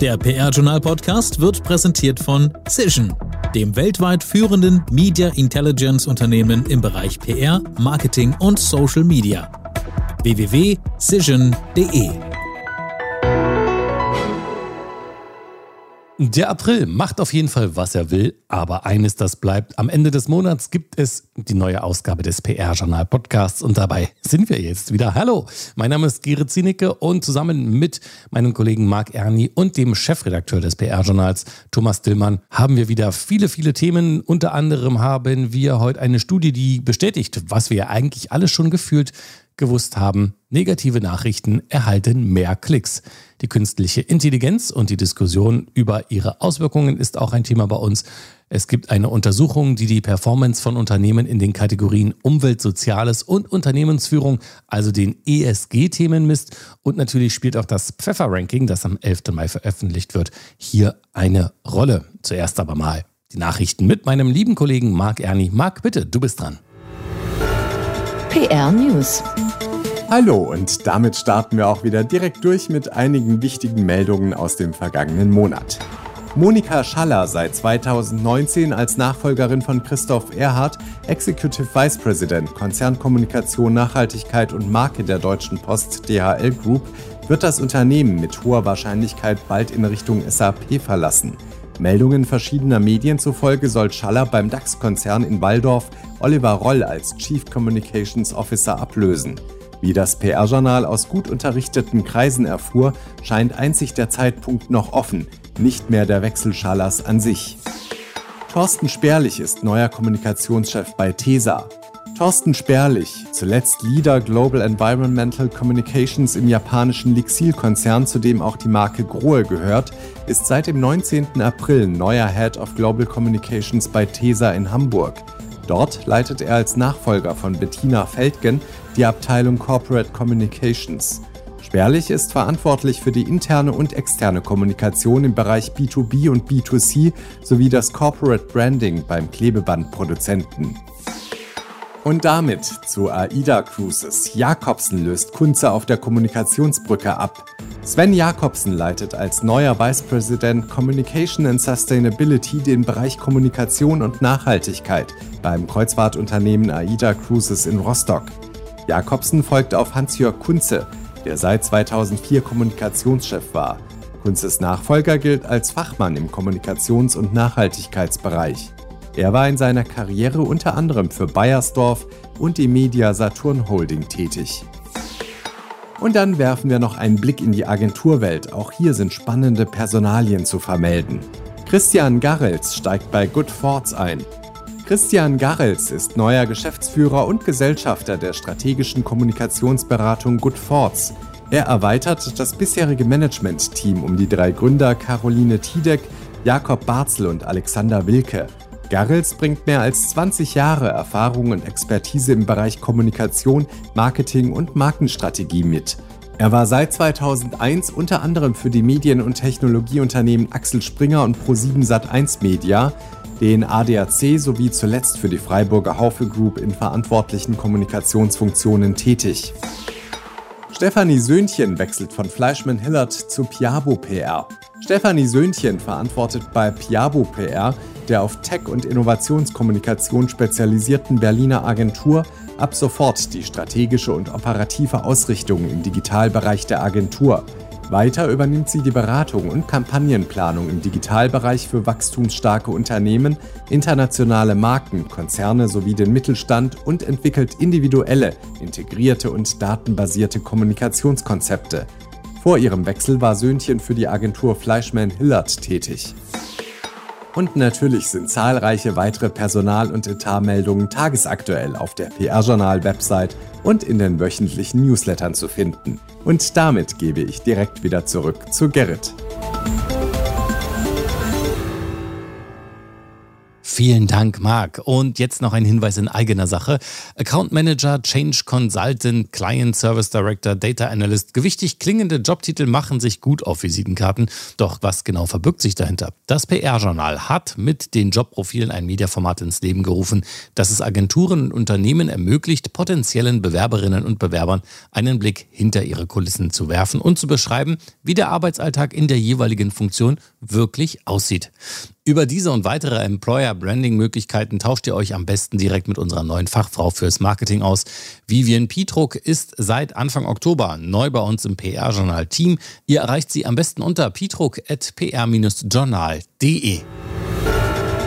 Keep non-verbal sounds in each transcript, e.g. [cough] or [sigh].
Der PR-Journal-Podcast wird präsentiert von Cision, dem weltweit führenden Media Intelligence Unternehmen im Bereich PR, Marketing und Social Media. www.cision.de Der April macht auf jeden Fall, was er will, aber eines, das bleibt. Am Ende des Monats gibt es die neue Ausgabe des PR-Journal Podcasts und dabei sind wir jetzt wieder. Hallo, mein Name ist Gerrit Zienicke und zusammen mit meinem Kollegen Marc Erni und dem Chefredakteur des PR-Journals Thomas Dillmann haben wir wieder viele, viele Themen. Unter anderem haben wir heute eine Studie, die bestätigt, was wir eigentlich alles schon gefühlt gewusst haben, negative Nachrichten erhalten mehr Klicks. Die künstliche Intelligenz und die Diskussion über ihre Auswirkungen ist auch ein Thema bei uns. Es gibt eine Untersuchung, die die Performance von Unternehmen in den Kategorien Umwelt, Soziales und Unternehmensführung, also den ESG-Themen misst. Und natürlich spielt auch das Pfeffer-Ranking, das am 11. Mai veröffentlicht wird, hier eine Rolle. Zuerst aber mal die Nachrichten mit meinem lieben Kollegen Marc Erni. Marc, bitte, du bist dran. PR News. Hallo und damit starten wir auch wieder direkt durch mit einigen wichtigen Meldungen aus dem vergangenen Monat. Monika Schaller seit 2019 als Nachfolgerin von Christoph Erhardt Executive Vice President Konzernkommunikation, Nachhaltigkeit und Marke der Deutschen Post DHL Group wird das Unternehmen mit hoher Wahrscheinlichkeit bald in Richtung SAP verlassen. Meldungen verschiedener Medien zufolge soll Schaller beim DAX-Konzern in Waldorf Oliver Roll als Chief Communications Officer ablösen. Wie das PR-Journal aus gut unterrichteten Kreisen erfuhr, scheint einzig der Zeitpunkt noch offen, nicht mehr der Wechsel Schallers an sich. Thorsten Sperlich ist neuer Kommunikationschef bei TESA. Thorsten Sperlich, zuletzt Leader Global Environmental Communications im japanischen Lixil-Konzern, zu dem auch die Marke Grohe gehört, ist seit dem 19. April neuer Head of Global Communications bei TESA in Hamburg. Dort leitet er als Nachfolger von Bettina Feldgen die Abteilung Corporate Communications. Sperlich ist verantwortlich für die interne und externe Kommunikation im Bereich B2B und B2C sowie das Corporate Branding beim Klebebandproduzenten. Und damit zu AIDA Cruises. Jakobsen löst Kunze auf der Kommunikationsbrücke ab. Sven Jakobsen leitet als neuer Vice President Communication and Sustainability den Bereich Kommunikation und Nachhaltigkeit beim Kreuzfahrtunternehmen AIDA Cruises in Rostock. Jakobsen folgt auf Hans-Jörg Kunze, der seit 2004 Kommunikationschef war. Kunzes Nachfolger gilt als Fachmann im Kommunikations- und Nachhaltigkeitsbereich. Er war in seiner Karriere unter anderem für Bayersdorf und die Media Saturn Holding tätig. Und dann werfen wir noch einen Blick in die Agenturwelt. Auch hier sind spannende Personalien zu vermelden. Christian Garrels steigt bei Good Forts ein. Christian Garrels ist neuer Geschäftsführer und Gesellschafter der strategischen Kommunikationsberatung Good Forts. Er erweitert das bisherige Management-Team um die drei Gründer Caroline Tiedek, Jakob Barzel und Alexander Wilke. Garrels bringt mehr als 20 Jahre Erfahrung und Expertise im Bereich Kommunikation, Marketing und Markenstrategie mit. Er war seit 2001 unter anderem für die Medien- und Technologieunternehmen Axel Springer und Pro7 Sat1 Media, den ADAC sowie zuletzt für die Freiburger Haufe Group in verantwortlichen Kommunikationsfunktionen tätig. Stefanie Söhnchen wechselt von Fleischmann Hillard zu Piabo PR. Stefanie Söhnchen verantwortet bei Piabo PR der auf Tech- und Innovationskommunikation spezialisierten Berliner Agentur ab sofort die strategische und operative Ausrichtung im Digitalbereich der Agentur. Weiter übernimmt sie die Beratung und Kampagnenplanung im Digitalbereich für wachstumsstarke Unternehmen, internationale Marken, Konzerne sowie den Mittelstand und entwickelt individuelle, integrierte und datenbasierte Kommunikationskonzepte. Vor ihrem Wechsel war Söhnchen für die Agentur Fleischmann Hillard tätig. Und natürlich sind zahlreiche weitere Personal- und Etatmeldungen tagesaktuell auf der PR-Journal-Website und in den wöchentlichen Newslettern zu finden. Und damit gebe ich direkt wieder zurück zu Gerrit. Vielen Dank, Marc. Und jetzt noch ein Hinweis in eigener Sache. Account Manager, Change Consultant, Client Service Director, Data Analyst. Gewichtig klingende Jobtitel machen sich gut auf Visitenkarten. Doch was genau verbirgt sich dahinter? Das PR-Journal hat mit den Jobprofilen ein Mediaformat ins Leben gerufen, das es Agenturen und Unternehmen ermöglicht, potenziellen Bewerberinnen und Bewerbern einen Blick hinter ihre Kulissen zu werfen und zu beschreiben, wie der Arbeitsalltag in der jeweiligen Funktion wirklich aussieht. Über diese und weitere Employer-Branding-Möglichkeiten tauscht ihr euch am besten direkt mit unserer neuen Fachfrau fürs Marketing aus. Vivian Pietruck ist seit Anfang Oktober neu bei uns im PR-Journal-Team. Ihr erreicht sie am besten unter pietruck.pr-journal.de.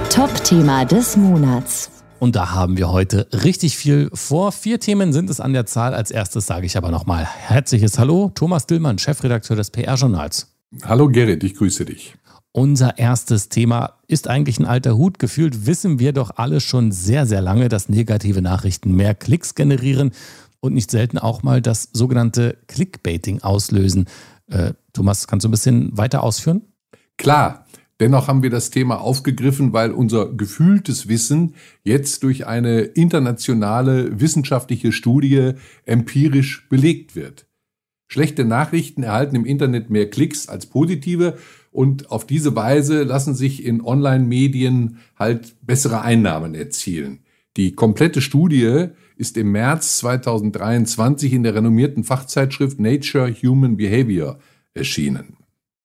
Top-Thema des Monats. Und da haben wir heute richtig viel vor. Vier Themen sind es an der Zahl. Als erstes sage ich aber nochmal herzliches Hallo, Thomas Dillmann, Chefredakteur des PR-Journals. Hallo Gerrit, ich grüße dich. Unser erstes Thema ist eigentlich ein alter Hut. Gefühlt wissen wir doch alle schon sehr, sehr lange, dass negative Nachrichten mehr Klicks generieren und nicht selten auch mal das sogenannte Clickbaiting auslösen. Äh, Thomas, kannst du ein bisschen weiter ausführen? Klar. Dennoch haben wir das Thema aufgegriffen, weil unser gefühltes Wissen jetzt durch eine internationale wissenschaftliche Studie empirisch belegt wird. Schlechte Nachrichten erhalten im Internet mehr Klicks als positive und auf diese Weise lassen sich in Online-Medien halt bessere Einnahmen erzielen. Die komplette Studie ist im März 2023 in der renommierten Fachzeitschrift Nature Human Behavior erschienen.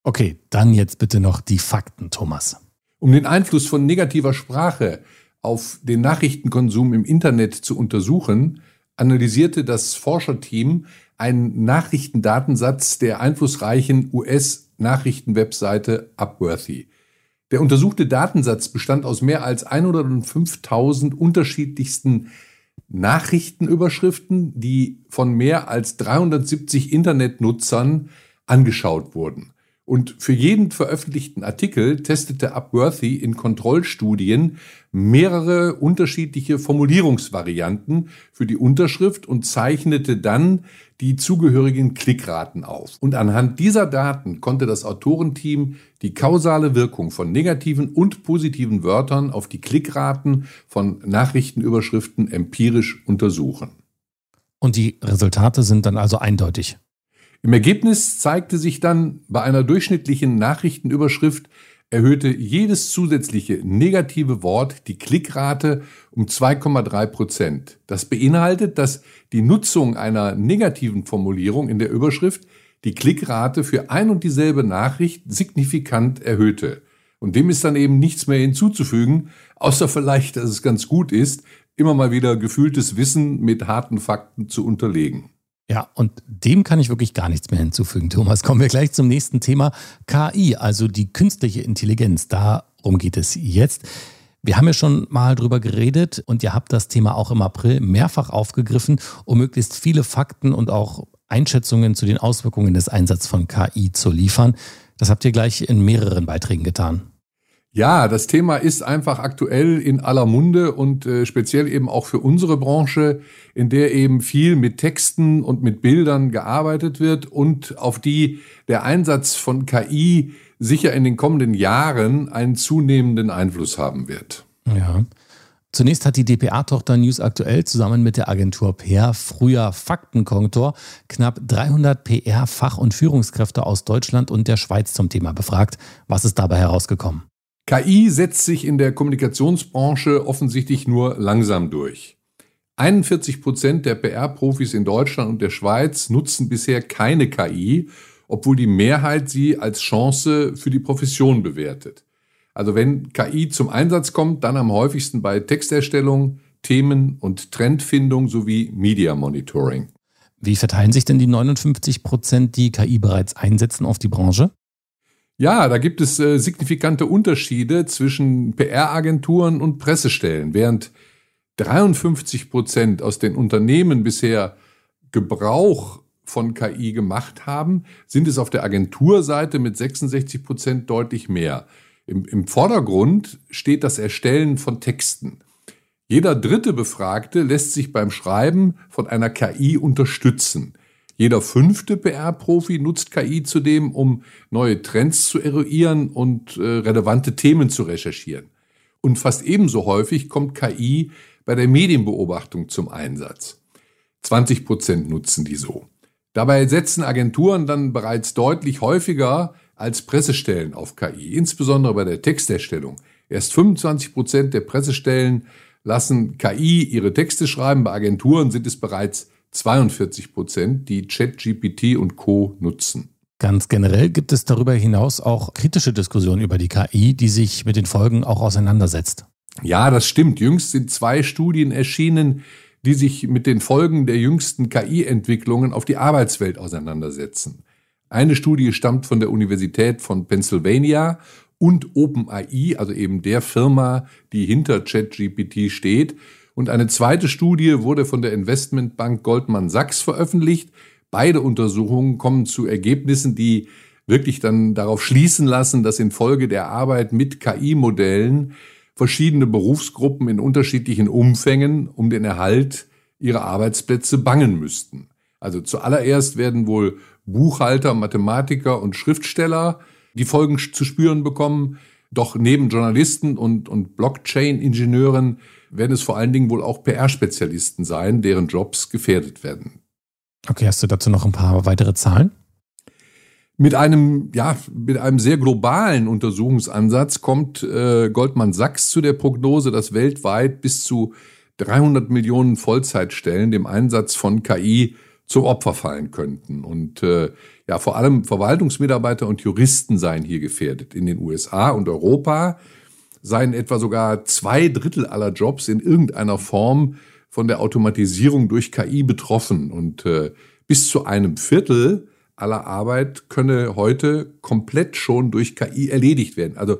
Okay, dann jetzt bitte noch die Fakten, Thomas. Um den Einfluss von negativer Sprache auf den Nachrichtenkonsum im Internet zu untersuchen, analysierte das Forscherteam einen Nachrichtendatensatz der einflussreichen US- Nachrichtenwebseite Upworthy. Der untersuchte Datensatz bestand aus mehr als 105.000 unterschiedlichsten Nachrichtenüberschriften, die von mehr als 370 Internetnutzern angeschaut wurden. Und für jeden veröffentlichten Artikel testete Upworthy in Kontrollstudien mehrere unterschiedliche Formulierungsvarianten für die Unterschrift und zeichnete dann die zugehörigen Klickraten auf. Und anhand dieser Daten konnte das Autorenteam die kausale Wirkung von negativen und positiven Wörtern auf die Klickraten von Nachrichtenüberschriften empirisch untersuchen. Und die Resultate sind dann also eindeutig. Im Ergebnis zeigte sich dann bei einer durchschnittlichen Nachrichtenüberschrift erhöhte jedes zusätzliche negative Wort die Klickrate um 2,3 Prozent. Das beinhaltet, dass die Nutzung einer negativen Formulierung in der Überschrift die Klickrate für ein und dieselbe Nachricht signifikant erhöhte. Und dem ist dann eben nichts mehr hinzuzufügen, außer vielleicht, dass es ganz gut ist, immer mal wieder gefühltes Wissen mit harten Fakten zu unterlegen. Ja, und dem kann ich wirklich gar nichts mehr hinzufügen, Thomas. Kommen wir gleich zum nächsten Thema. KI, also die künstliche Intelligenz. Darum geht es jetzt. Wir haben ja schon mal drüber geredet und ihr habt das Thema auch im April mehrfach aufgegriffen, um möglichst viele Fakten und auch Einschätzungen zu den Auswirkungen des Einsatzes von KI zu liefern. Das habt ihr gleich in mehreren Beiträgen getan. Ja, das Thema ist einfach aktuell in aller Munde und äh, speziell eben auch für unsere Branche, in der eben viel mit Texten und mit Bildern gearbeitet wird und auf die der Einsatz von KI sicher in den kommenden Jahren einen zunehmenden Einfluss haben wird. Ja. Zunächst hat die DPA-Tochter News Aktuell zusammen mit der Agentur PR, früher Faktenkontor, knapp 300 PR-Fach- und Führungskräfte aus Deutschland und der Schweiz zum Thema befragt. Was ist dabei herausgekommen? KI setzt sich in der Kommunikationsbranche offensichtlich nur langsam durch. 41 Prozent der PR-Profis in Deutschland und der Schweiz nutzen bisher keine KI, obwohl die Mehrheit sie als Chance für die Profession bewertet. Also wenn KI zum Einsatz kommt, dann am häufigsten bei Texterstellung, Themen- und Trendfindung sowie Media Monitoring. Wie verteilen sich denn die 59 Prozent, die KI bereits einsetzen, auf die Branche? Ja, da gibt es äh, signifikante Unterschiede zwischen PR-Agenturen und Pressestellen. Während 53 Prozent aus den Unternehmen bisher Gebrauch von KI gemacht haben, sind es auf der Agenturseite mit 66 Prozent deutlich mehr. Im, Im Vordergrund steht das Erstellen von Texten. Jeder dritte Befragte lässt sich beim Schreiben von einer KI unterstützen. Jeder fünfte PR-Profi nutzt KI zudem, um neue Trends zu eruieren und äh, relevante Themen zu recherchieren. Und fast ebenso häufig kommt KI bei der Medienbeobachtung zum Einsatz. 20 Prozent nutzen die so. Dabei setzen Agenturen dann bereits deutlich häufiger als Pressestellen auf KI, insbesondere bei der Texterstellung. Erst 25 Prozent der Pressestellen lassen KI ihre Texte schreiben. Bei Agenturen sind es bereits 42 Prozent, die ChatGPT und Co. nutzen. Ganz generell gibt es darüber hinaus auch kritische Diskussionen über die KI, die sich mit den Folgen auch auseinandersetzt. Ja, das stimmt. Jüngst sind zwei Studien erschienen, die sich mit den Folgen der jüngsten KI-Entwicklungen auf die Arbeitswelt auseinandersetzen. Eine Studie stammt von der Universität von Pennsylvania und OpenAI, also eben der Firma, die hinter ChatGPT steht. Und eine zweite Studie wurde von der Investmentbank Goldman Sachs veröffentlicht. Beide Untersuchungen kommen zu Ergebnissen, die wirklich dann darauf schließen lassen, dass infolge der Arbeit mit KI-Modellen verschiedene Berufsgruppen in unterschiedlichen Umfängen um den Erhalt ihrer Arbeitsplätze bangen müssten. Also zuallererst werden wohl Buchhalter, Mathematiker und Schriftsteller die Folgen zu spüren bekommen. Doch neben Journalisten und, und Blockchain-Ingenieuren werden es vor allen Dingen wohl auch PR-Spezialisten sein, deren Jobs gefährdet werden. Okay, hast du dazu noch ein paar weitere Zahlen? Mit einem, ja, mit einem sehr globalen Untersuchungsansatz kommt äh, Goldman Sachs zu der Prognose, dass weltweit bis zu 300 Millionen Vollzeitstellen dem Einsatz von KI zum Opfer fallen könnten. Und äh, ja, vor allem Verwaltungsmitarbeiter und Juristen seien hier gefährdet. In den USA und Europa seien etwa sogar zwei Drittel aller Jobs in irgendeiner Form von der Automatisierung durch KI betroffen. Und äh, bis zu einem Viertel aller Arbeit könne heute komplett schon durch KI erledigt werden. Also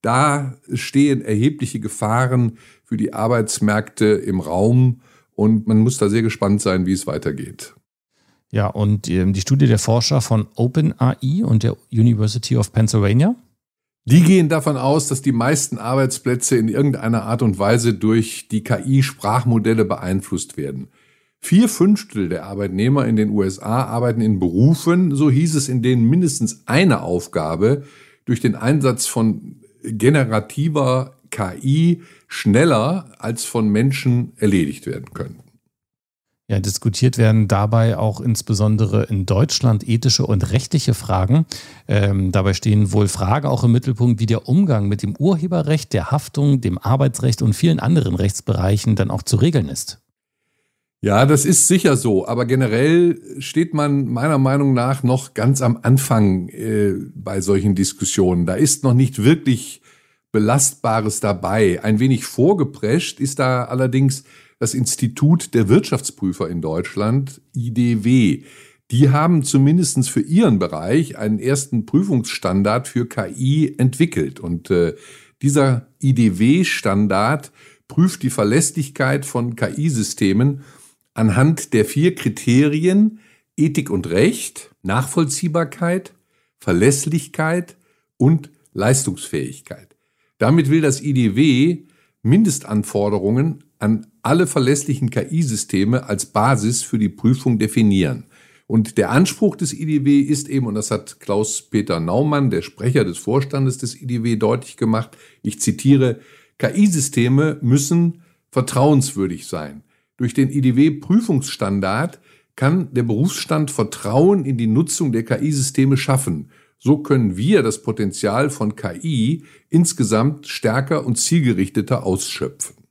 da stehen erhebliche Gefahren für die Arbeitsmärkte im Raum und man muss da sehr gespannt sein, wie es weitergeht. Ja, und ähm, die Studie der Forscher von OpenAI und der University of Pennsylvania? Die gehen davon aus, dass die meisten Arbeitsplätze in irgendeiner Art und Weise durch die KI-Sprachmodelle beeinflusst werden. Vier Fünftel der Arbeitnehmer in den USA arbeiten in Berufen, so hieß es, in denen mindestens eine Aufgabe durch den Einsatz von generativer KI schneller als von Menschen erledigt werden können. Ja, diskutiert werden dabei auch insbesondere in Deutschland ethische und rechtliche Fragen. Ähm, dabei stehen wohl Fragen auch im Mittelpunkt, wie der Umgang mit dem Urheberrecht, der Haftung, dem Arbeitsrecht und vielen anderen Rechtsbereichen dann auch zu regeln ist. Ja, das ist sicher so, aber generell steht man meiner Meinung nach noch ganz am Anfang äh, bei solchen Diskussionen. Da ist noch nicht wirklich Belastbares dabei. Ein wenig vorgeprescht ist da allerdings das Institut der Wirtschaftsprüfer in Deutschland, IDW. Die haben zumindest für ihren Bereich einen ersten Prüfungsstandard für KI entwickelt. Und äh, dieser IDW-Standard prüft die Verlässlichkeit von KI-Systemen anhand der vier Kriterien Ethik und Recht, Nachvollziehbarkeit, Verlässlichkeit und Leistungsfähigkeit. Damit will das IDW Mindestanforderungen an alle verlässlichen KI-Systeme als Basis für die Prüfung definieren. Und der Anspruch des IDW ist eben, und das hat Klaus-Peter Naumann, der Sprecher des Vorstandes des IDW, deutlich gemacht, ich zitiere, KI-Systeme müssen vertrauenswürdig sein. Durch den IDW-Prüfungsstandard kann der Berufsstand Vertrauen in die Nutzung der KI-Systeme schaffen. So können wir das Potenzial von KI insgesamt stärker und zielgerichteter ausschöpfen.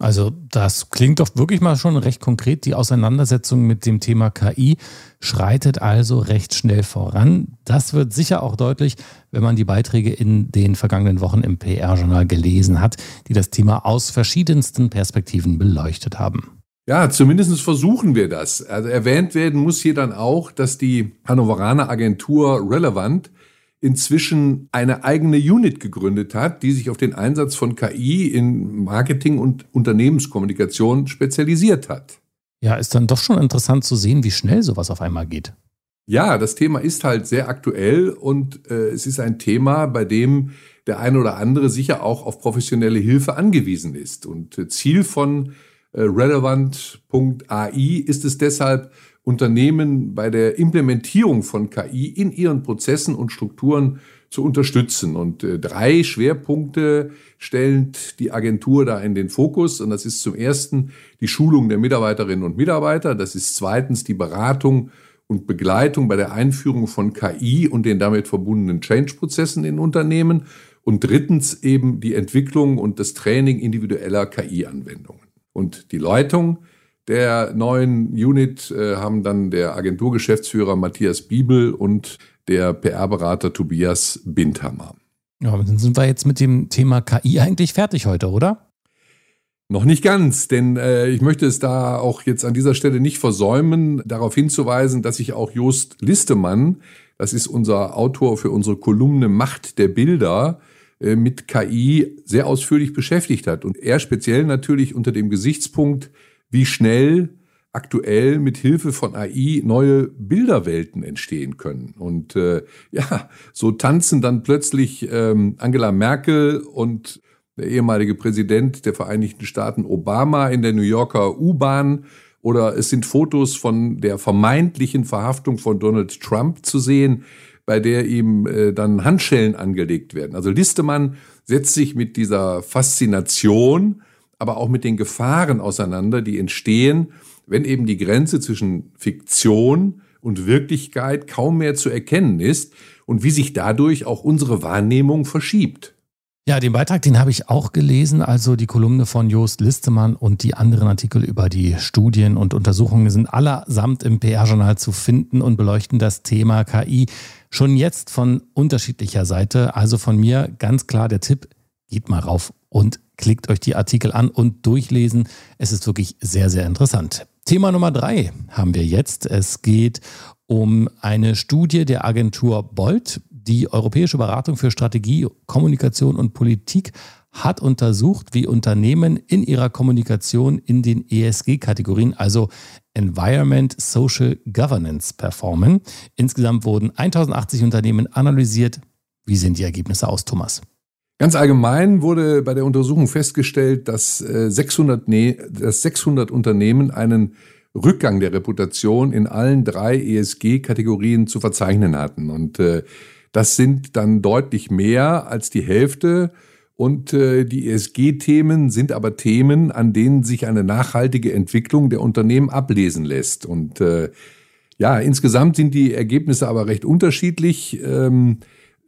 Also das klingt doch wirklich mal schon recht konkret. Die Auseinandersetzung mit dem Thema KI schreitet also recht schnell voran. Das wird sicher auch deutlich, wenn man die Beiträge in den vergangenen Wochen im PR-Journal gelesen hat, die das Thema aus verschiedensten Perspektiven beleuchtet haben. Ja, zumindest versuchen wir das. Also erwähnt werden muss hier dann auch, dass die Hannoveraner Agentur Relevant inzwischen eine eigene Unit gegründet hat, die sich auf den Einsatz von KI in Marketing und Unternehmenskommunikation spezialisiert hat. Ja, ist dann doch schon interessant zu sehen, wie schnell sowas auf einmal geht. Ja, das Thema ist halt sehr aktuell und äh, es ist ein Thema, bei dem der eine oder andere sicher auch auf professionelle Hilfe angewiesen ist. Und äh, Ziel von äh, relevant.ai ist es deshalb, Unternehmen bei der Implementierung von KI in ihren Prozessen und Strukturen zu unterstützen. Und äh, drei Schwerpunkte stellt die Agentur da in den Fokus. Und das ist zum ersten die Schulung der Mitarbeiterinnen und Mitarbeiter. Das ist zweitens die Beratung und Begleitung bei der Einführung von KI und den damit verbundenen Change-Prozessen in Unternehmen. Und drittens eben die Entwicklung und das Training individueller KI-Anwendungen. Und die Leitung der neuen Unit äh, haben dann der Agenturgeschäftsführer Matthias Biebel und der PR-Berater Tobias Bindhammer. Ja, dann sind wir jetzt mit dem Thema KI eigentlich fertig heute, oder? Noch nicht ganz, denn äh, ich möchte es da auch jetzt an dieser Stelle nicht versäumen, darauf hinzuweisen, dass sich auch Jost Listemann, das ist unser Autor für unsere Kolumne Macht der Bilder, äh, mit KI sehr ausführlich beschäftigt hat. Und er speziell natürlich unter dem Gesichtspunkt, wie schnell aktuell mit Hilfe von AI neue Bilderwelten entstehen können. Und äh, [laughs] ja, so tanzen dann plötzlich ähm, Angela Merkel und der ehemalige Präsident der Vereinigten Staaten Obama in der New Yorker U-Bahn oder es sind Fotos von der vermeintlichen Verhaftung von Donald Trump zu sehen, bei der ihm äh, dann Handschellen angelegt werden. Also Listemann setzt sich mit dieser Faszination aber auch mit den Gefahren auseinander, die entstehen, wenn eben die Grenze zwischen Fiktion und Wirklichkeit kaum mehr zu erkennen ist und wie sich dadurch auch unsere Wahrnehmung verschiebt. Ja, den Beitrag, den habe ich auch gelesen, also die Kolumne von Jost Listemann und die anderen Artikel über die Studien und Untersuchungen sind allesamt im PR-Journal zu finden und beleuchten das Thema KI schon jetzt von unterschiedlicher Seite. Also von mir ganz klar der Tipp, geht mal rauf und klickt euch die Artikel an und durchlesen. Es ist wirklich sehr, sehr interessant. Thema Nummer drei haben wir jetzt. Es geht um eine Studie der Agentur Bolt. Die Europäische Beratung für Strategie, Kommunikation und Politik hat untersucht, wie Unternehmen in ihrer Kommunikation in den ESG-Kategorien, also Environment, Social Governance, performen. Insgesamt wurden 1080 Unternehmen analysiert. Wie sehen die Ergebnisse aus, Thomas? Ganz allgemein wurde bei der Untersuchung festgestellt, dass 600, äh, dass 600 Unternehmen einen Rückgang der Reputation in allen drei ESG-Kategorien zu verzeichnen hatten. Und äh, das sind dann deutlich mehr als die Hälfte. Und äh, die ESG-Themen sind aber Themen, an denen sich eine nachhaltige Entwicklung der Unternehmen ablesen lässt. Und ja, insgesamt sind die Ergebnisse aber recht unterschiedlich. Ähm,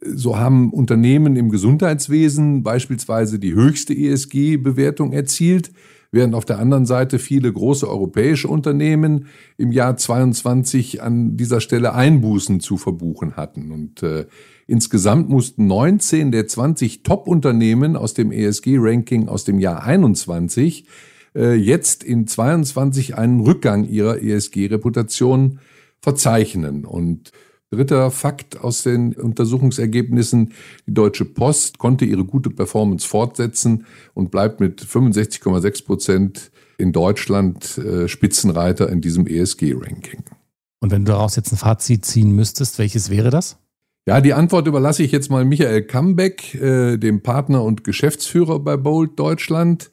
so haben Unternehmen im Gesundheitswesen beispielsweise die höchste ESG-Bewertung erzielt, während auf der anderen Seite viele große europäische Unternehmen im Jahr 22 an dieser Stelle Einbußen zu verbuchen hatten. Und äh, insgesamt mussten 19 der 20 Top-Unternehmen aus dem ESG-Ranking aus dem Jahr 21 äh, jetzt in 22 einen Rückgang ihrer ESG-Reputation verzeichnen. Und Dritter Fakt aus den Untersuchungsergebnissen, die Deutsche Post konnte ihre gute Performance fortsetzen und bleibt mit 65,6 Prozent in Deutschland äh, Spitzenreiter in diesem ESG-Ranking. Und wenn du daraus jetzt ein Fazit ziehen müsstest, welches wäre das? Ja, die Antwort überlasse ich jetzt mal Michael Kambeck, äh, dem Partner und Geschäftsführer bei Bold Deutschland.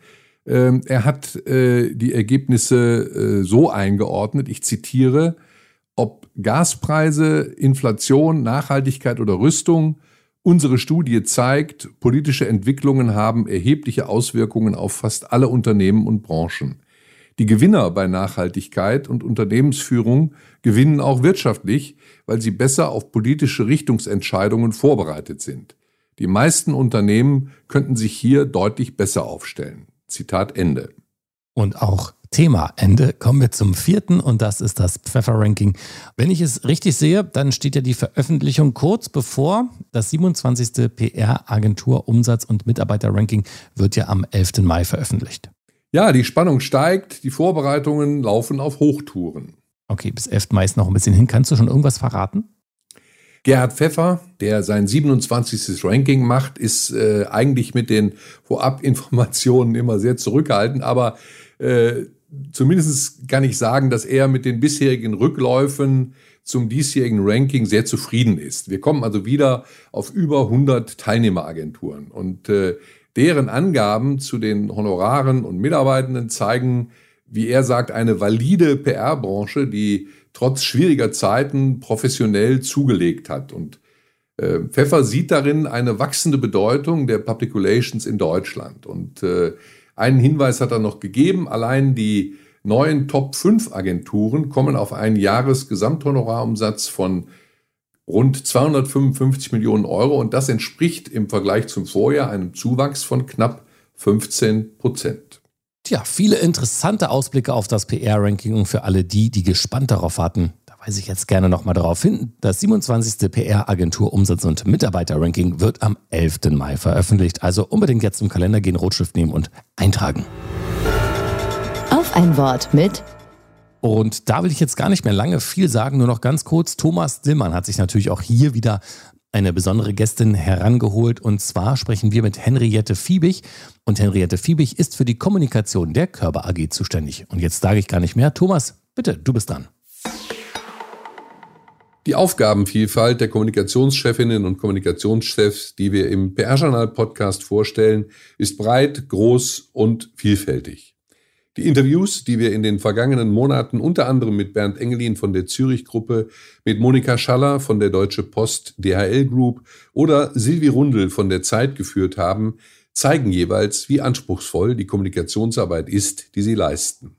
Ähm, er hat äh, die Ergebnisse äh, so eingeordnet, ich zitiere, Gaspreise, Inflation, Nachhaltigkeit oder Rüstung, unsere Studie zeigt, politische Entwicklungen haben erhebliche Auswirkungen auf fast alle Unternehmen und Branchen. Die Gewinner bei Nachhaltigkeit und Unternehmensführung gewinnen auch wirtschaftlich, weil sie besser auf politische Richtungsentscheidungen vorbereitet sind. Die meisten Unternehmen könnten sich hier deutlich besser aufstellen. Zitat Ende. Und auch Thema Ende. Kommen wir zum vierten und das ist das Pfeffer-Ranking. Wenn ich es richtig sehe, dann steht ja die Veröffentlichung kurz bevor. Das 27. PR-Agentur Umsatz- und Mitarbeiter-Ranking wird ja am 11. Mai veröffentlicht. Ja, die Spannung steigt, die Vorbereitungen laufen auf Hochtouren. Okay, bis 11. Mai ist noch ein bisschen hin. Kannst du schon irgendwas verraten? Gerhard Pfeffer, der sein 27. Ranking macht, ist äh, eigentlich mit den Vorabinformationen immer sehr zurückhaltend, aber äh, zumindest kann ich sagen, dass er mit den bisherigen Rückläufen zum diesjährigen Ranking sehr zufrieden ist. Wir kommen also wieder auf über 100 Teilnehmeragenturen und äh, deren Angaben zu den Honoraren und Mitarbeitenden zeigen, wie er sagt, eine valide PR-Branche, die trotz schwieriger Zeiten professionell zugelegt hat. Und äh, Pfeffer sieht darin eine wachsende Bedeutung der Public Relations in Deutschland. Und äh, einen Hinweis hat er noch gegeben, allein die neuen Top 5 Agenturen kommen auf einen Jahresgesamthonorarumsatz von rund 255 Millionen Euro. Und das entspricht im Vergleich zum Vorjahr einem Zuwachs von knapp 15 Prozent. Tja, viele interessante Ausblicke auf das PR-Ranking und für alle die, die gespannt darauf warten, da weise ich jetzt gerne nochmal darauf hin. Das 27. PR-Agentur Umsatz- und Mitarbeiter-Ranking wird am 11. Mai veröffentlicht. Also unbedingt jetzt im Kalender gehen, Rotschrift nehmen und eintragen. Auf ein Wort mit und da will ich jetzt gar nicht mehr lange viel sagen, nur noch ganz kurz. Thomas Dillmann hat sich natürlich auch hier wieder eine besondere Gästin herangeholt. Und zwar sprechen wir mit Henriette Fiebig. Und Henriette Fiebig ist für die Kommunikation der Körper AG zuständig. Und jetzt sage ich gar nicht mehr. Thomas, bitte, du bist dran. Die Aufgabenvielfalt der Kommunikationschefinnen und Kommunikationschefs, die wir im PR-Journal-Podcast vorstellen, ist breit, groß und vielfältig. Die Interviews, die wir in den vergangenen Monaten unter anderem mit Bernd Engelin von der Zürich-Gruppe, mit Monika Schaller von der Deutsche Post DHL Group oder Silvi Rundel von der Zeit geführt haben, zeigen jeweils, wie anspruchsvoll die Kommunikationsarbeit ist, die sie leisten.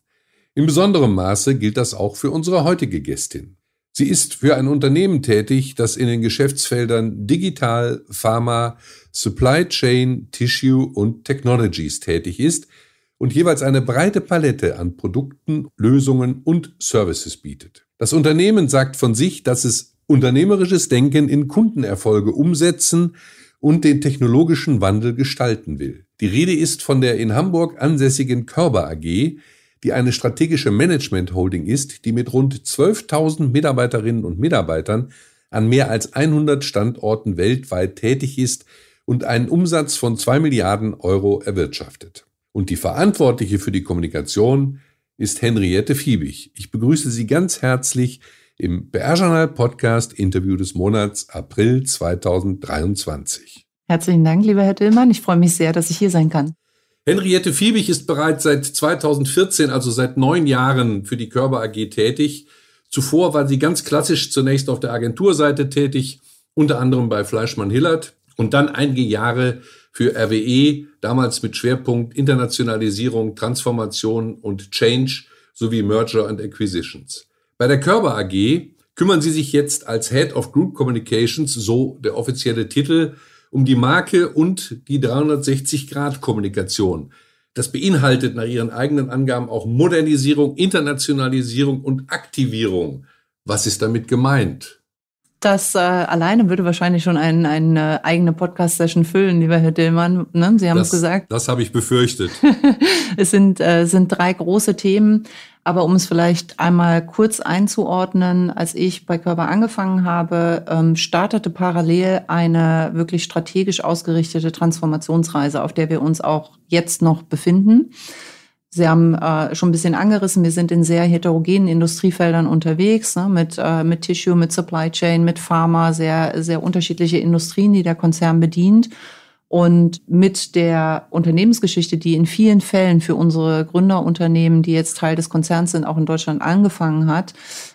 In besonderem Maße gilt das auch für unsere heutige Gästin. Sie ist für ein Unternehmen tätig, das in den Geschäftsfeldern Digital, Pharma, Supply Chain, Tissue und Technologies tätig ist – und jeweils eine breite Palette an Produkten, Lösungen und Services bietet. Das Unternehmen sagt von sich, dass es unternehmerisches Denken in Kundenerfolge umsetzen und den technologischen Wandel gestalten will. Die Rede ist von der in Hamburg ansässigen Körber AG, die eine strategische Management-Holding ist, die mit rund 12.000 Mitarbeiterinnen und Mitarbeitern an mehr als 100 Standorten weltweit tätig ist und einen Umsatz von 2 Milliarden Euro erwirtschaftet. Und die Verantwortliche für die Kommunikation ist Henriette Fiebig. Ich begrüße Sie ganz herzlich im BR Podcast Interview des Monats April 2023. Herzlichen Dank, lieber Herr Dillmann. Ich freue mich sehr, dass ich hier sein kann. Henriette Fiebig ist bereits seit 2014, also seit neun Jahren, für die Körper AG tätig. Zuvor war sie ganz klassisch zunächst auf der Agenturseite tätig, unter anderem bei Fleischmann Hillert und dann einige Jahre für RWE, damals mit Schwerpunkt Internationalisierung, Transformation und Change sowie Merger and Acquisitions. Bei der Körber AG kümmern sie sich jetzt als Head of Group Communications, so der offizielle Titel, um die Marke und die 360-Grad-Kommunikation. Das beinhaltet nach ihren eigenen Angaben auch Modernisierung, Internationalisierung und Aktivierung. Was ist damit gemeint? Das äh, alleine würde wahrscheinlich schon ein, eine eigene Podcast-Session füllen, lieber Herr Dillmann. Ne? Sie haben das, es gesagt. Das habe ich befürchtet. [laughs] es sind, äh, sind drei große Themen. Aber um es vielleicht einmal kurz einzuordnen, als ich bei Körper angefangen habe, ähm, startete parallel eine wirklich strategisch ausgerichtete Transformationsreise, auf der wir uns auch jetzt noch befinden. Sie haben äh, schon ein bisschen angerissen, wir sind in sehr heterogenen Industriefeldern unterwegs, ne, mit, äh, mit Tissue, mit Supply Chain, mit Pharma, sehr, sehr unterschiedliche Industrien, die der Konzern bedient. Und mit der Unternehmensgeschichte, die in vielen Fällen für unsere Gründerunternehmen, die jetzt Teil des Konzerns sind, auch in Deutschland angefangen hat,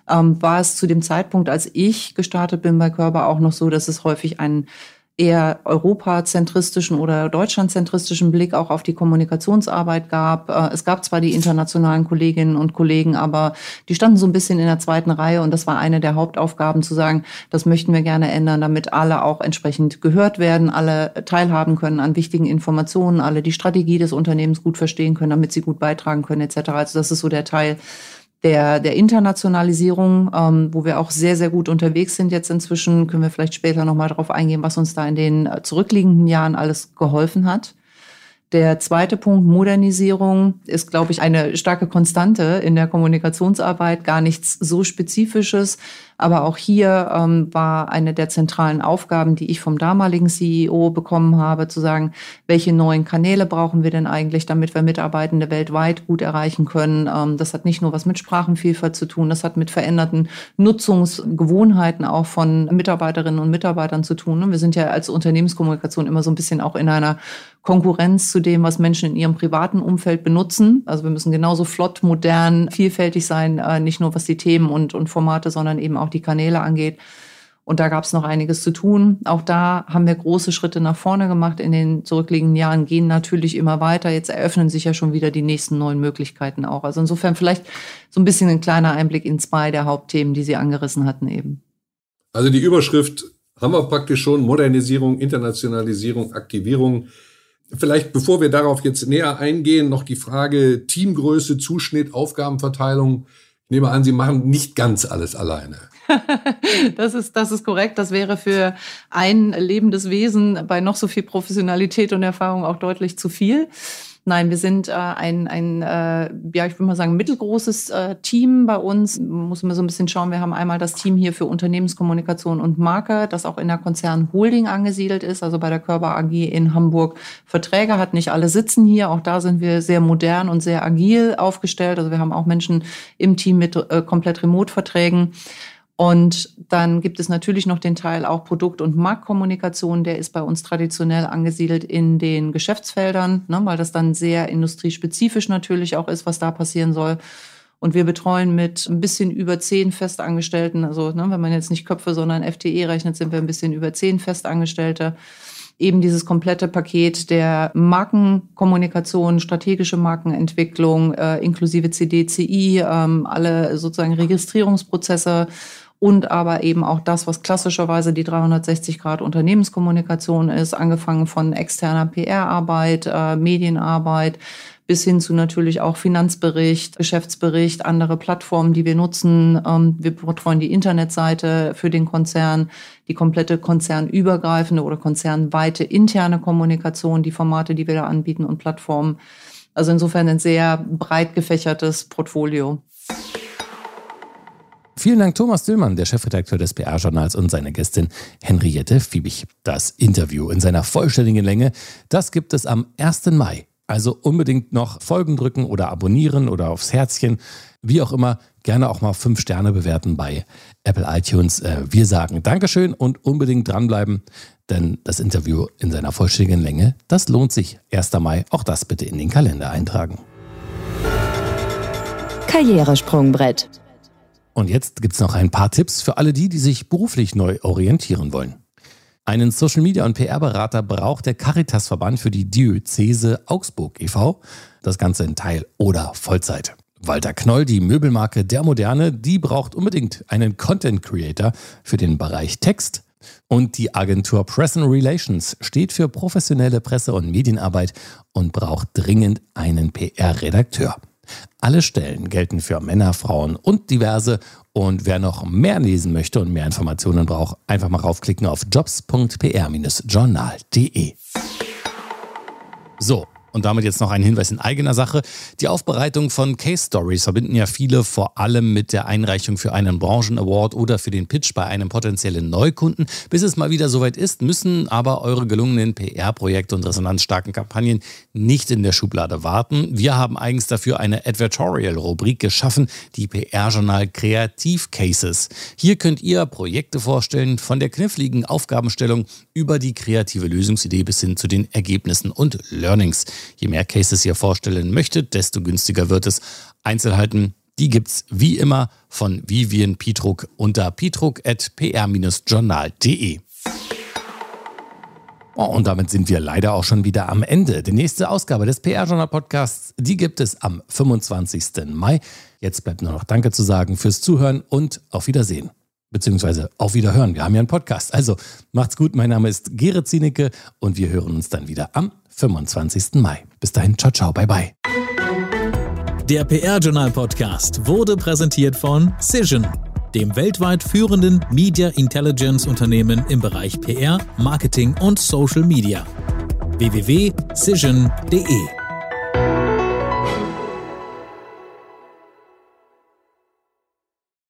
ähm, war es zu dem Zeitpunkt, als ich gestartet bin bei Körper, auch noch so, dass es häufig ein eher europazentristischen oder deutschlandzentristischen Blick auch auf die Kommunikationsarbeit gab. Äh, es gab zwar die internationalen Kolleginnen und Kollegen, aber die standen so ein bisschen in der zweiten Reihe und das war eine der Hauptaufgaben zu sagen, das möchten wir gerne ändern, damit alle auch entsprechend gehört werden, alle teilhaben können an wichtigen Informationen, alle die Strategie des Unternehmens gut verstehen können, damit sie gut beitragen können etc. Also das ist so der Teil, der, der Internationalisierung, ähm, wo wir auch sehr, sehr gut unterwegs sind jetzt inzwischen, können wir vielleicht später nochmal darauf eingehen, was uns da in den äh, zurückliegenden Jahren alles geholfen hat. Der zweite Punkt, Modernisierung, ist, glaube ich, eine starke Konstante in der Kommunikationsarbeit, gar nichts so Spezifisches. Aber auch hier ähm, war eine der zentralen Aufgaben, die ich vom damaligen CEO bekommen habe, zu sagen, welche neuen Kanäle brauchen wir denn eigentlich, damit wir Mitarbeitende weltweit gut erreichen können. Ähm, das hat nicht nur was mit Sprachenvielfalt zu tun, das hat mit veränderten Nutzungsgewohnheiten auch von Mitarbeiterinnen und Mitarbeitern zu tun. Wir sind ja als Unternehmenskommunikation immer so ein bisschen auch in einer Konkurrenz zu dem, was Menschen in ihrem privaten Umfeld benutzen. Also wir müssen genauso flott, modern, vielfältig sein, äh, nicht nur was die Themen und, und Formate, sondern eben auch die Kanäle angeht. Und da gab es noch einiges zu tun. Auch da haben wir große Schritte nach vorne gemacht in den zurückliegenden Jahren, gehen natürlich immer weiter. Jetzt eröffnen sich ja schon wieder die nächsten neuen Möglichkeiten auch. Also insofern vielleicht so ein bisschen ein kleiner Einblick in zwei der Hauptthemen, die Sie angerissen hatten eben. Also die Überschrift haben wir praktisch schon Modernisierung, Internationalisierung, Aktivierung Vielleicht, bevor wir darauf jetzt näher eingehen, noch die Frage Teamgröße, Zuschnitt, Aufgabenverteilung. Ich nehme an, Sie machen nicht ganz alles alleine. [laughs] das ist, das ist korrekt. Das wäre für ein lebendes Wesen bei noch so viel Professionalität und Erfahrung auch deutlich zu viel. Nein, wir sind äh, ein, ein äh, ja, ich würde mal sagen, mittelgroßes äh, Team bei uns. Muss man so ein bisschen schauen. Wir haben einmal das Team hier für Unternehmenskommunikation und Marke, das auch in der Konzern Holding angesiedelt ist, also bei der Körper AG in Hamburg Verträge hat. Nicht alle sitzen hier. Auch da sind wir sehr modern und sehr agil aufgestellt. Also wir haben auch Menschen im Team mit äh, komplett Remote-Verträgen. Und dann gibt es natürlich noch den Teil auch Produkt- und Marktkommunikation. Der ist bei uns traditionell angesiedelt in den Geschäftsfeldern, ne, weil das dann sehr industriespezifisch natürlich auch ist, was da passieren soll. Und wir betreuen mit ein bisschen über zehn Festangestellten, also ne, wenn man jetzt nicht Köpfe, sondern FTE rechnet, sind wir ein bisschen über zehn Festangestellte. Eben dieses komplette Paket der Markenkommunikation, strategische Markenentwicklung, äh, inklusive CDCI, ähm, alle sozusagen Registrierungsprozesse und aber eben auch das, was klassischerweise die 360 Grad Unternehmenskommunikation ist, angefangen von externer PR-Arbeit, äh, Medienarbeit, bis hin zu natürlich auch Finanzbericht, Geschäftsbericht, andere Plattformen, die wir nutzen. Ähm, wir betreuen die Internetseite für den Konzern, die komplette konzernübergreifende oder konzernweite interne Kommunikation, die Formate, die wir da anbieten und Plattformen. Also insofern ein sehr breit gefächertes Portfolio. Vielen Dank, Thomas Dillmann, der Chefredakteur des PR-Journals und seine Gästin Henriette Fiebig. Das Interview in seiner vollständigen Länge, das gibt es am 1. Mai. Also unbedingt noch Folgen drücken oder abonnieren oder aufs Herzchen. Wie auch immer, gerne auch mal fünf Sterne bewerten bei Apple iTunes. Äh, wir sagen Dankeschön und unbedingt dranbleiben, denn das Interview in seiner vollständigen Länge, das lohnt sich. 1. Mai, auch das bitte in den Kalender eintragen. Karrieresprungbrett. Und jetzt gibt es noch ein paar Tipps für alle die, die sich beruflich neu orientieren wollen. Einen Social Media und PR-Berater braucht der Caritas-Verband für die Diözese Augsburg e.V. Das Ganze in Teil- oder Vollzeit. Walter Knoll, die Möbelmarke Der Moderne, die braucht unbedingt einen Content Creator für den Bereich Text. Und die Agentur Press and Relations steht für professionelle Presse- und Medienarbeit und braucht dringend einen PR-Redakteur. Alle Stellen gelten für Männer, Frauen und diverse. Und wer noch mehr lesen möchte und mehr Informationen braucht, einfach mal raufklicken auf jobs.pr-journal.de. So, und damit jetzt noch ein Hinweis in eigener Sache. Die Aufbereitung von Case Stories verbinden ja viele vor allem mit der Einreichung für einen Branchen-Award oder für den Pitch bei einem potenziellen Neukunden. Bis es mal wieder soweit ist, müssen aber eure gelungenen PR-Projekte und resonanzstarken Kampagnen nicht in der Schublade warten. Wir haben eigens dafür eine Advertorial-Rubrik geschaffen, die PR-Journal Kreativ Cases. Hier könnt ihr Projekte vorstellen, von der kniffligen Aufgabenstellung über die kreative Lösungsidee bis hin zu den Ergebnissen und Learnings. Je mehr Cases ihr vorstellen möchtet, desto günstiger wird es. Einzelheiten, die gibt's wie immer von Vivian Pietruck unter pietruck.pr-journal.de. Oh, und damit sind wir leider auch schon wieder am Ende. Die nächste Ausgabe des PR-Journal-Podcasts, die gibt es am 25. Mai. Jetzt bleibt nur noch Danke zu sagen fürs Zuhören und auf Wiedersehen. Beziehungsweise auf Wiederhören. Wir haben ja einen Podcast. Also macht's gut. Mein Name ist Gerrit Zienicke und wir hören uns dann wieder am 25. Mai. Bis dahin, ciao, ciao, bye, bye. Der PR-Journal Podcast wurde präsentiert von Cision, dem weltweit führenden Media Intelligence Unternehmen im Bereich PR, Marketing und Social Media. www.cision.de